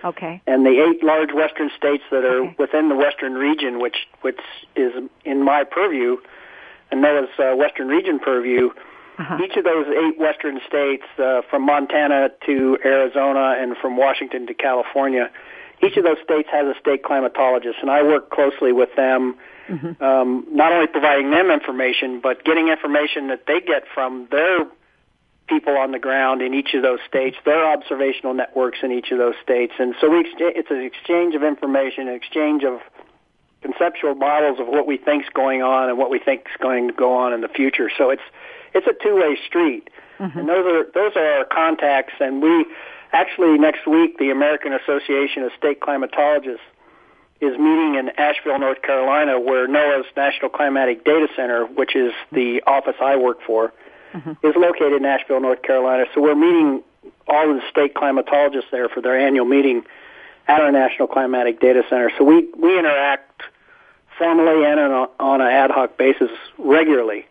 Speaker 4: Okay.
Speaker 6: And the eight large western states that are
Speaker 4: Okay.
Speaker 6: within the western region, which which is in my purview, and NOAA's uh, western region purview,
Speaker 4: Uh-huh.
Speaker 6: each of those eight western states, uh, from Montana to Arizona and from Washington to California, each of those states has a state climatologist, and I work closely with them,
Speaker 4: Mm-hmm.
Speaker 6: um, not only providing them information, but getting information that they get from their people on the ground in each of those states, their observational networks in each of those states, and so we it's an exchange of information, an exchange of conceptual models of what we think's going on and what we think's going to go on in the future. So it's it's a two-way street, mm-hmm. and those are those are our contacts. And we actually next week the American Association of State Climatologists is meeting in Asheville, North Carolina, where NOAA's National Climatic Data Center, which is the office I work for, mm-hmm. is located in Asheville, North Carolina. So we're meeting all of the state climatologists there for their annual meeting at our National Climatic Data Center. So we we interact formally and on, a, on an ad hoc basis regularly.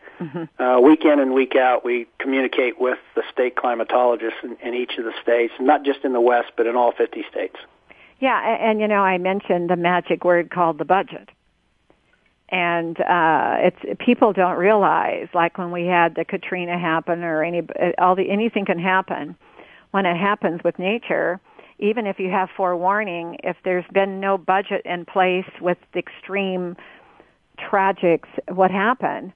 Speaker 6: Uh, week in and week out, we communicate with the state climatologists in, in each of the states, not just in the West, but in all 50 states.
Speaker 4: Yeah, a- and you know, I mentioned the magic word called the budget. And uh it's people don't realize like when we had the Katrina happen or any all the anything can happen when it happens with nature even if you have forewarning if there's been no budget in place with extreme tragics what happened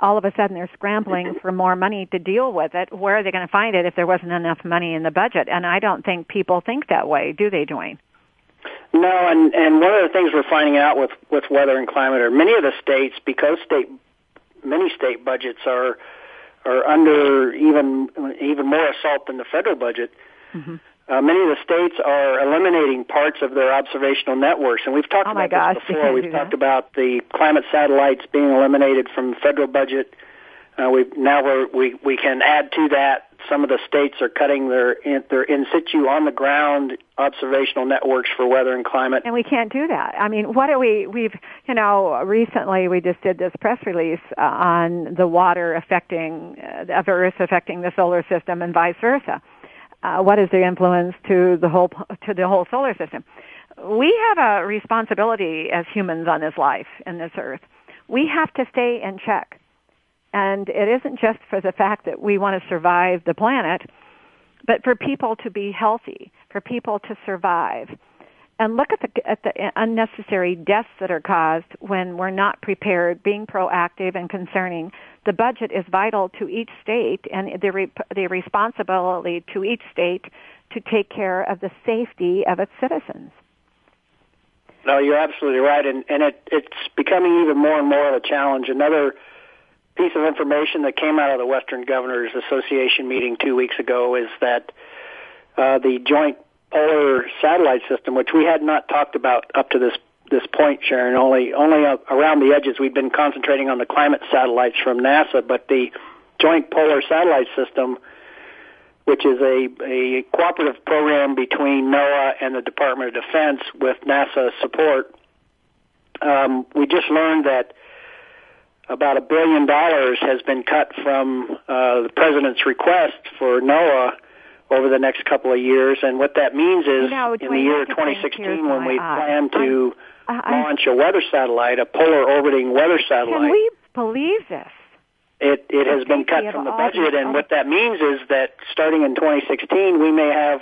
Speaker 4: all of a sudden they're scrambling mm-hmm. for more money to deal with it where are they going to find it if there wasn't enough money in the budget? And I don't think people think that way do they DeWayne
Speaker 6: No, and and one of the things we're finding out with with weather and climate are many of the states because state many state budgets are are under even even more assault than the federal budget. Mm-hmm. Uh, many of the states are eliminating parts of their observational networks, and we've talked
Speaker 4: Oh
Speaker 6: about
Speaker 4: gosh,
Speaker 6: this before. We've talked
Speaker 4: that.
Speaker 6: about the climate satellites being eliminated from the federal budget. Uh, we now we're, we we can add to that. Some of the states are cutting their in, their in situ on the ground observational networks for weather and climate.
Speaker 4: and we can't do that. I mean, what are we? We've, you know, recently we just did this press release uh, on the water affecting uh, of Earth affecting the solar system and vice versa. Uh, what is the influence to the whole to the whole solar system? We have a responsibility as humans on this life in this Earth. We have to stay in check. And it isn't just for the fact that we want to survive the planet, but for people to be healthy, for people to survive. And look at the, at the unnecessary deaths that are caused when we're not prepared, being proactive and concerning. The budget is vital to each state and the, re, the responsibility to each state to take care of the safety of its citizens.
Speaker 6: No, you're absolutely right, and and it it's becoming even more and more of a challenge. Another piece of information that came out of the Western Governors Association meeting two weeks ago is that uh, the Joint Polar Satellite System, which we had not talked about up to this this point, Sharon, only only around the edges, we've been concentrating on the climate satellites from NASA, but the Joint Polar Satellite System which is a, a cooperative program between NOAA and the Department of Defense with NASA support. Um, we just learned that about a billion dollars has been cut from uh, the president's request for NOAA over the next couple of years, and what that means is
Speaker 4: You know,
Speaker 6: in the year
Speaker 4: that's the thing,
Speaker 6: 2016, when we
Speaker 4: eye.
Speaker 6: plan to
Speaker 4: I- I-
Speaker 6: launch a weather satellite, a polar orbiting weather satellite.
Speaker 4: Can we believe this?
Speaker 6: It it has been cut from the budget, and what that means is that starting in 2016, we may have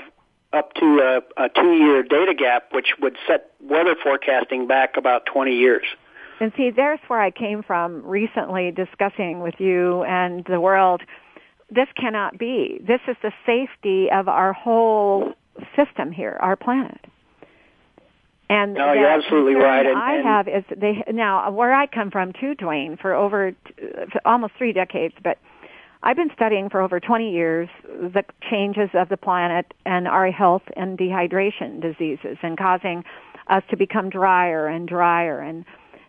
Speaker 6: up to a, a two-year data gap, which would set weather forecasting back about 20 years.
Speaker 4: And see, there's where I came from recently discussing with you and the world. This cannot be. This is the safety of our whole system here, our planet. And
Speaker 6: No, you're absolutely right, and-
Speaker 4: I have is they now where I come from too, DeWayne, for over t- for almost three decades, but I've been studying for over 20 years the changes of the planet and our health and dehydration diseases and causing us to become drier and drier and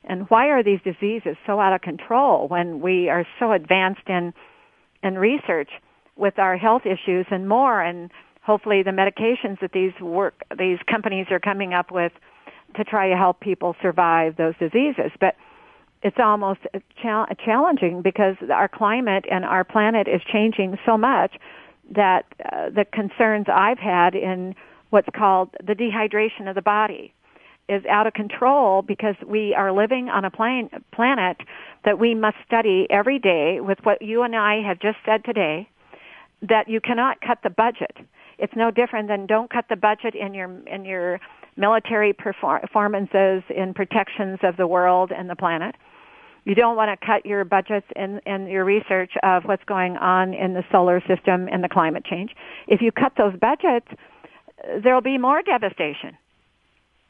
Speaker 4: and why are these diseases so out of control when we are so advanced in in research with our health issues and more and hopefully the medications that these work these companies are coming up with to try to help people survive those diseases. But it's almost challenging because our climate and our planet is changing so much that uh, the concerns I've had in what's called the dehydration of the body is out of control because we are living on a plane, planet that we must study every day with what you and I have just said today that you cannot cut the budget. It's no different than don't cut the budget in your in your military performances in protections of the world and the planet. You don't want to cut your budgets in, in your research of what's going on in the solar system and the climate change. If you cut those budgets, there'll be more devastation.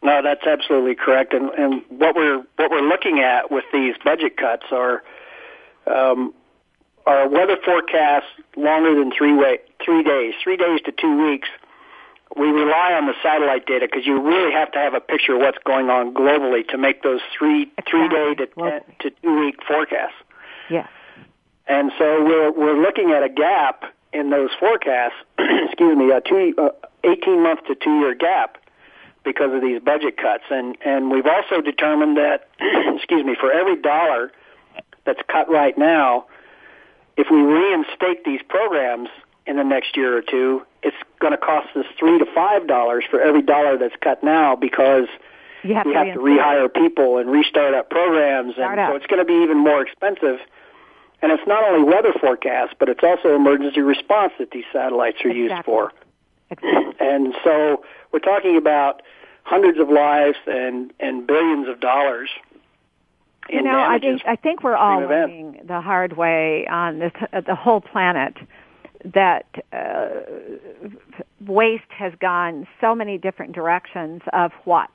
Speaker 6: No, that's absolutely correct. And, and what we're what we're looking at with these budget cuts are um, are weather forecasts longer than three way, three days, three days to two weeks. We rely on the satellite data because you really have to have a picture of what's going on globally to make those three three day to ten, to two week forecasts.
Speaker 4: Yes.
Speaker 6: And so we're we're looking at a gap in those forecasts. excuse me, a two, uh, 18 month to two year gap because of these budget cuts. And, and we've also determined that, excuse me, for every dollar that's cut right now, if we reinstate these programs in the next year or two, it's going to cost us three to five dollars for every dollar that's cut now because
Speaker 4: you have
Speaker 6: we
Speaker 4: to
Speaker 6: have to rehire people and restart up programs,
Speaker 4: Start
Speaker 6: and
Speaker 4: up.
Speaker 6: so it's going to be even more expensive. And it's not only weather forecasts, but it's also emergency response that these satellites are
Speaker 4: exactly.
Speaker 6: used for. And so we're talking about hundreds of lives and and billions of dollars.
Speaker 4: You know, I
Speaker 6: think
Speaker 4: I think we're all learning the hard way on this uh, the whole planet that uh, waste has gone so many different directions of what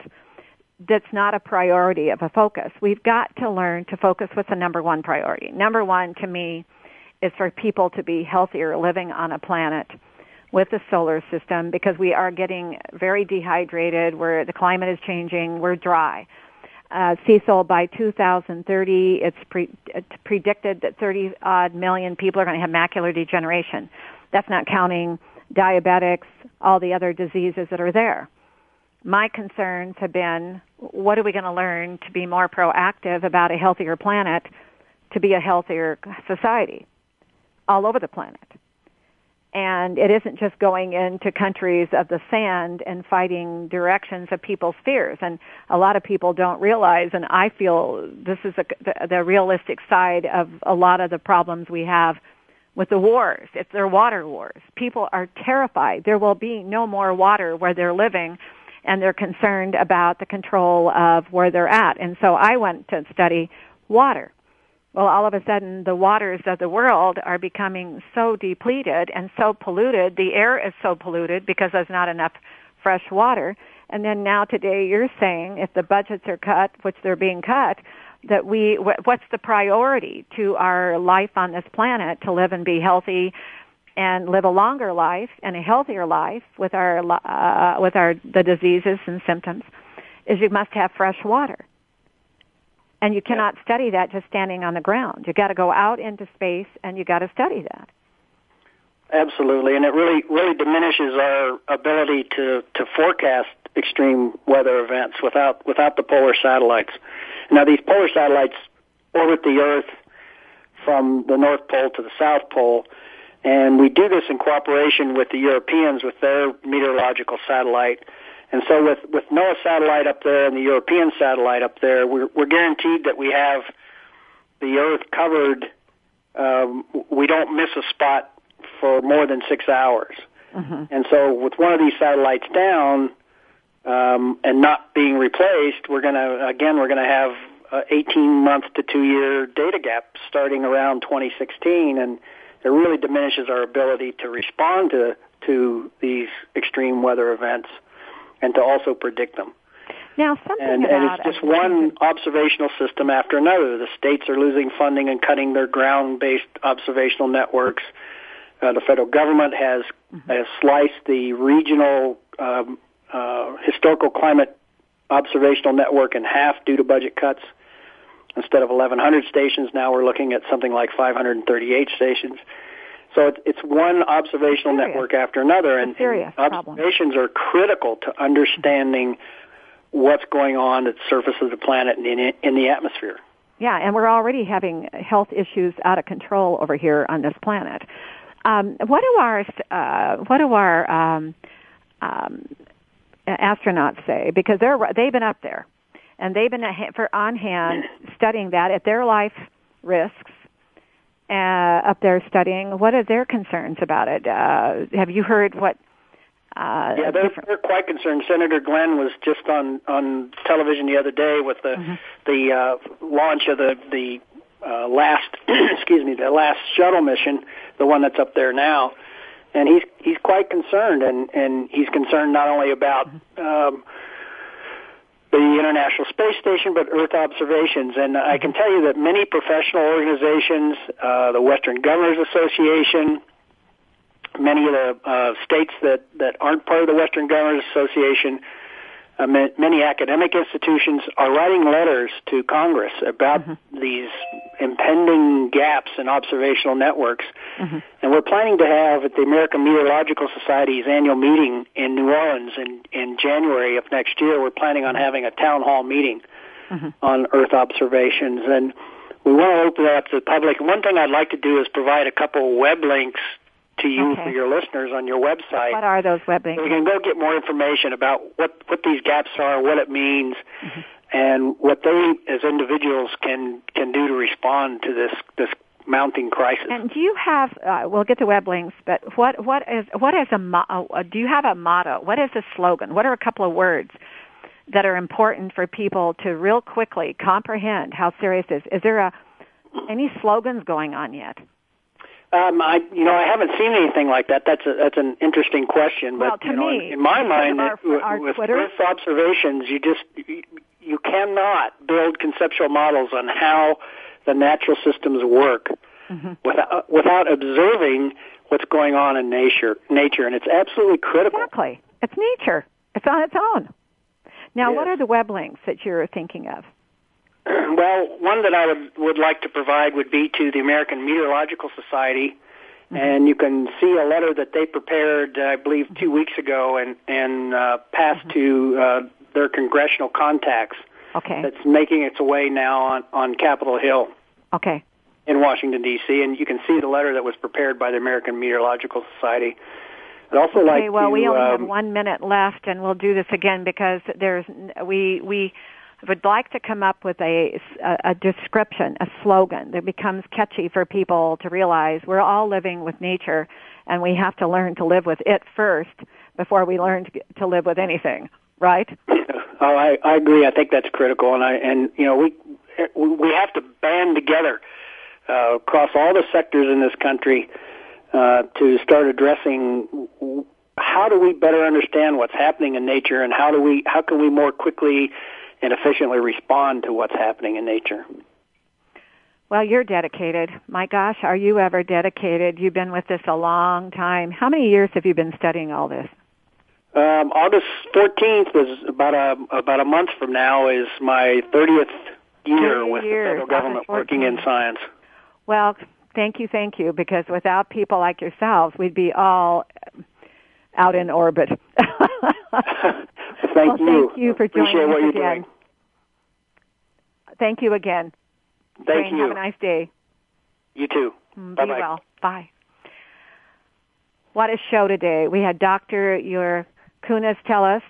Speaker 4: that's not a priority of a focus. We've got to learn to focus what's the number one priority. Number one to me is for people to be healthier living on a planet with the solar system because we are getting very dehydrated. Where the climate is changing. We're dry. Uh, Cecil, by 2030, it's, pre- it's predicted that 30 odd million people are going to have macular degeneration. That's not counting diabetics, all the other diseases that are there. My concerns have been, what are we going to learn to be more proactive about a healthier planet, to be a healthier society all over the planet? And it isn't just going into countries of the sand and fighting directions of people's fears. And a lot of people don't realize, and I feel this is a, the, the realistic side of a lot of the problems we have with the wars. It's their water wars. People are terrified. There will be no more water where they're living and they're concerned about the control of where they're at. And so I went to study water well, all of a sudden the waters of the world are becoming so depleted and so polluted. The air is so polluted because there's not enough fresh water. And then now today you're saying if the budgets are cut, which they're being cut, that we, what's the priority to our life on this planet to live and be healthy and live a longer life and a healthier life with our, uh, with our, the diseases and symptoms is you must have fresh water. And you cannot study that just standing on the ground. You got to go out into space and you got to study that.
Speaker 6: Absolutely, and it really really diminishes our ability to to forecast extreme weather events without without the polar satellites. Now these polar satellites orbit the Earth from the North Pole to the South Pole, and we do this in cooperation with the Europeans with their meteorological satellite and so with, with NOAA satellite up there and the European satellite up there, we're, we're guaranteed that we have the Earth covered. Um, we don't miss a spot for more than six hours.
Speaker 4: Mm-hmm.
Speaker 6: And so with one of these satellites down um, and not being replaced, we're going to, again, we're going to have uh, 18 month to two year data gap starting around 2016. And it really diminishes our ability to respond to, to these extreme weather events and to also predict them.
Speaker 4: Now, something
Speaker 6: and,
Speaker 4: about
Speaker 6: and it's just one observational system after another. The states are losing funding and cutting their ground-based observational networks. Uh, the federal government has, mm-hmm. has sliced the regional um, uh, historical climate observational network in half due to budget cuts. Instead of 1,100 stations, now we're looking at something like 538 stations. So it's, it's one observational network after another, and, and observations
Speaker 4: problem.
Speaker 6: are critical to understanding what's going on at the surface of the planet and in, in the atmosphere.
Speaker 4: Yeah, and we're already having health issues out of control over here on this planet. Um, what do our uh, what do our um, um, astronauts say? Because they're they've been up there, and they've been for on hand studying that at their life risks. Uh, up there studying. What are their concerns about it? Uh, have you heard what
Speaker 6: uh, yeah, they're, they're quite concerned. Senator Glenn was just on on television the other day with the mm-hmm. the uh, launch of the the uh, last excuse me the last shuttle mission, the one that's up there now, and he's he's quite concerned, and and he's concerned not only about um, the International Space Station, but Earth observations. And I can tell you that many professional organizations, uh, the Western Governors Association, many of the uh, states that, that aren't part of the Western Governors Association, uh, many academic institutions are writing letters to Congress about mm-hmm. these impending gaps in observational networks. Mm-hmm. And we're planning to have at the American Meteorological Society's annual meeting in New Orleans in, in January of next year. We're planning on having a town hall meeting mm-hmm. on Earth observations. And we want to open that up to the public. One thing I'd like to do is provide a couple web links to you okay. for your listeners on your website.
Speaker 4: What are those web links?
Speaker 6: You can go get more information about what what these gaps are, what it means, mm-hmm. and what they as individuals can can do to respond to this this mounting crisis.
Speaker 4: And do you have? Uh, we'll get to web links, but what what is what is a uh, do you have a motto? What is a slogan? What are a couple of words? That are important for people to real quickly comprehend how serious this is. Is there a any slogans going on yet?
Speaker 6: Um, I, you know, I haven't seen anything like that. That's a, that's an interesting question.
Speaker 4: But
Speaker 6: well, you
Speaker 4: know,
Speaker 6: me, in, in my mind,
Speaker 4: our,
Speaker 6: with,
Speaker 4: our
Speaker 6: with
Speaker 4: Twitter?
Speaker 6: Earth observations, you just you, you cannot build conceptual models on how the natural systems work mm-hmm. without without observing what's going on in nature. Nature, and it's absolutely critical.
Speaker 4: Exactly, it's nature. It's on its own. Now, yes. what are the web links that you're thinking of?
Speaker 6: Well, one that I would would like to provide would be to the American Meteorological Society, mm-hmm. and you can see a letter that they prepared, I believe, two weeks ago, and and uh, passed mm-hmm. to uh, their congressional contacts.
Speaker 4: Okay.
Speaker 6: That's making its way now on on Capitol Hill.
Speaker 4: Okay.
Speaker 6: In Washington D.C., and you can see the letter that was prepared by the American Meteorological Society. I'd also
Speaker 4: okay,
Speaker 6: like
Speaker 4: well,
Speaker 6: to,
Speaker 4: we only
Speaker 6: um,
Speaker 4: have one minute left, and we'll do this again because there's we we would like to come up with a, a, description, a slogan that becomes catchy for people to realize we're all living with nature and we have to learn to live with it first before we learn to, to live with anything, right?
Speaker 6: Oh, I, I agree. I think that's critical, and I and you know we we have to band together uh, across all the sectors in this country uh, to start addressing how do we better understand what's happening in nature, and how do we how can we more quickly and efficiently respond to what's happening in nature.
Speaker 4: Well, you're dedicated. My gosh, are you ever dedicated? You've been with this a long time. How many years have you been studying all this?
Speaker 6: Um, August 14th was about a about a month from now is my 30th year with
Speaker 4: years.
Speaker 6: the federal government working in science.
Speaker 4: Well, thank you, thank you, because without people like yourselves, we'd be all out in orbit.
Speaker 6: thank
Speaker 4: well,
Speaker 6: you.
Speaker 4: Thank you for joining
Speaker 6: Appreciate what
Speaker 4: us
Speaker 6: you're
Speaker 4: again.
Speaker 6: Doing.
Speaker 4: Thank you again.
Speaker 6: Thank you.
Speaker 4: Have a nice day.
Speaker 6: You too.
Speaker 4: Mm,
Speaker 6: Bye
Speaker 4: Be well. Bye. What a show today. We had Dr. Your Kunis tell us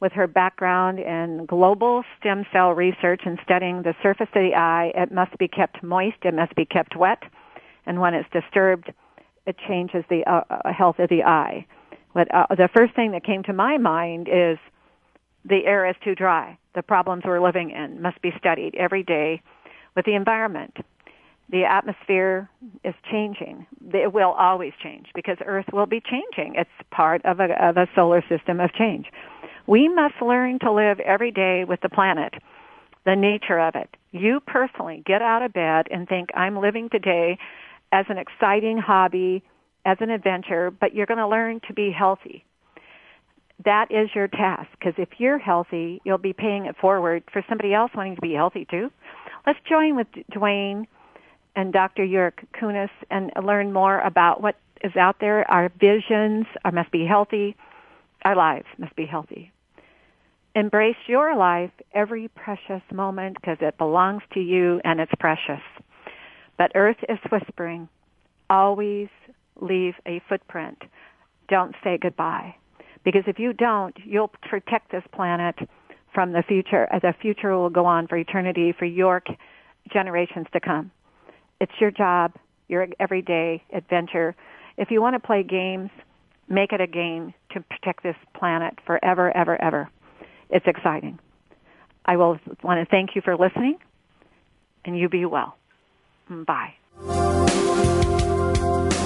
Speaker 4: with her background in global stem cell research and studying the surface of the eye, it must be kept moist, it must be kept wet, and when it's disturbed, it changes the uh, uh health of the eye. But uh, the first thing that came to my mind is the air is too dry. The problems we're living in must be studied every day with the environment. The atmosphere is changing. It will always change because Earth will be changing. It's part of a, of a solar system of change. We must learn to live every day with the planet, the nature of it. You personally get out of bed and think, I'm living today as an exciting hobby, as an adventure, but you're going to learn to be healthy. That is your task because if you're healthy, you'll be paying it forward for somebody else wanting to be healthy too. Let's join with DeWayne and Dr. Jurek Kunis and learn more about what is out there. Our visions are, must be healthy. Our lives must be healthy. Embrace your life, every precious moment, because it belongs to you and it's precious. But Earth is whispering, always leave a footprint. Don't say goodbye. Because if you don't, you'll protect this planet from the future. As the future will go on for eternity for your generations to come. It's your job, your everyday adventure. If you want to play games, make it a game to protect this planet forever, ever, ever. It's exciting. I will want to thank you for listening, and you be well. Bye.